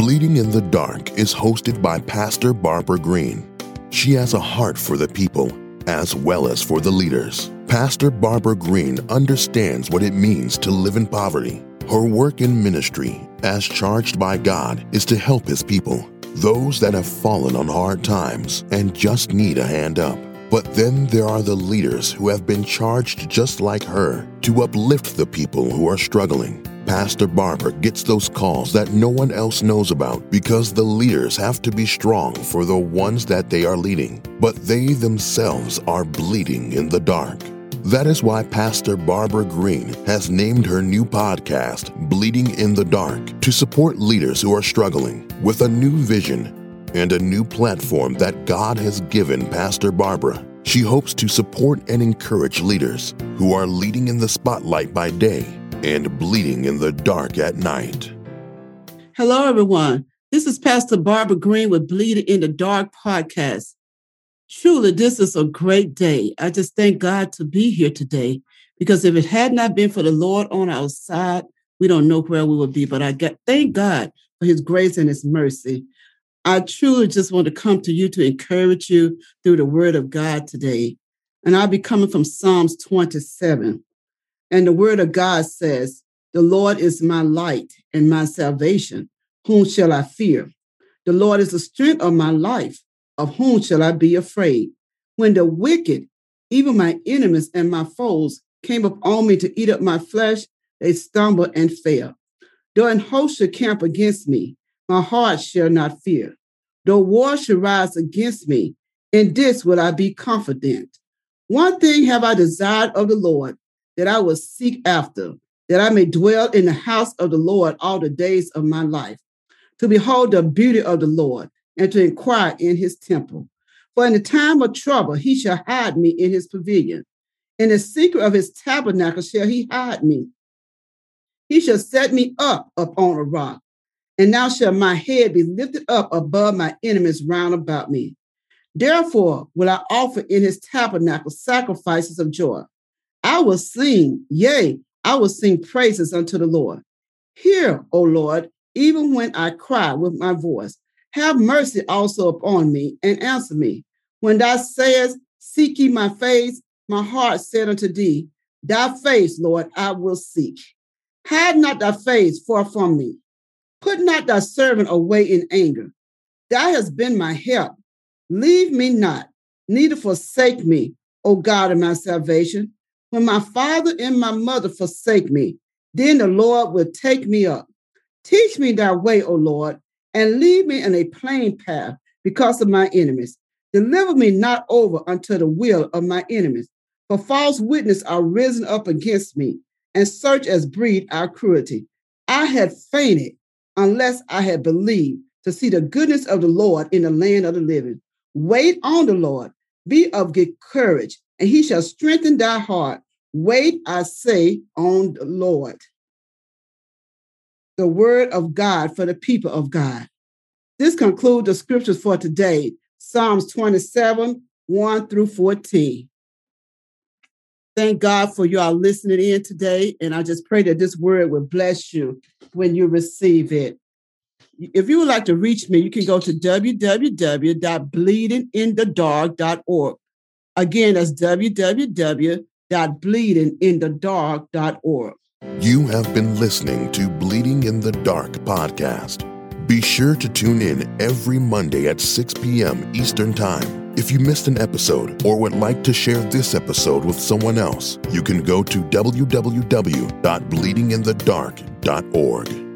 Bleeding in the Dark is hosted by Pastor Barbara Green. She has a heart for the people as well as for the leaders. Pastor Barbara Green understands what it means to live in poverty. Her work in ministry, as charged by God, is to help His people, those that have fallen on hard times and just need a hand up. But then there are the leaders who have been charged just like her to uplift the people who are struggling. Pastor Barbara gets those calls that no one else knows about because the leaders have to be strong for the ones that they are leading, but they themselves are bleeding in the dark. That is why Pastor Barbara Green has named her new podcast, Bleeding in the Dark, to support leaders who are struggling with a new vision and a new platform that God has given Pastor Barbara. She hopes to support and encourage leaders who are leading in the spotlight by day and bleeding in the dark at night. Hello, everyone. This is Pastor Barbara Green with Bleeding in the Dark podcast. Truly, this is a great day. I just thank God to be here today because if it had not been for the Lord on our side, we don't know where we would be. But I thank God for his grace and his mercy. I truly just want to come to you to encourage you through the word of God today. And I'll be coming from Psalms 27. And the word of God says, The Lord is my light and my salvation. Whom shall I fear? The Lord is the strength of my life. Of whom shall I be afraid? When the wicked, even my enemies and my foes, came upon me to eat up my flesh, they stumbled and fell. Though an host should camp against me, my heart shall not fear. Though war should rise against me, in this will I be confident. One thing have I desired of the Lord, that I will seek after, that I may dwell in the house of the Lord all the days of my life, to behold the beauty of the Lord, and to inquire in his temple. For in the time of trouble he shall hide me in his pavilion. In the secret of his tabernacle shall he hide me. He shall set me up upon a rock. And now shall my head be lifted up above my enemies round about me. Therefore will I offer in his tabernacle sacrifices of joy. I will sing, yea, I will sing praises unto the Lord. Hear, O Lord, even when I cry with my voice. Have mercy also upon me and answer me. When thou sayest, Seek ye my face, my heart said unto thee, Thy face, Lord, I will seek. Hide not thy face far from me. Put not thy servant away in anger. Thou hast been my help. Leave me not, neither forsake me, O God of my salvation. When my father and my mother forsake me, then the Lord will take me up. Teach me thy way, O Lord, and lead me in a plain path because of my enemies. Deliver me not over unto the will of my enemies. For false witness are risen up against me, and search as breed our cruelty. I had fainted unless I had believed to see the goodness of the Lord in the land of the living. Wait on the Lord, be of good courage, and he shall strengthen thy heart. Wait, I say, on the Lord. The word of God for the people of God. This concludes the scriptures for today Psalms 27, 1 through 14. Thank God for you all listening in today. And I just pray that this word will bless you when you receive it. If you would like to reach me, you can go to www.bleedinginthedark.org. Again, that's www.bleedinginthedark.org. You have been listening to Bleeding in the Dark podcast. Be sure to tune in every Monday at 6 p.m. Eastern Time. If you missed an episode or would like to share this episode with someone else, you can go to www.bleedinginthedark.org.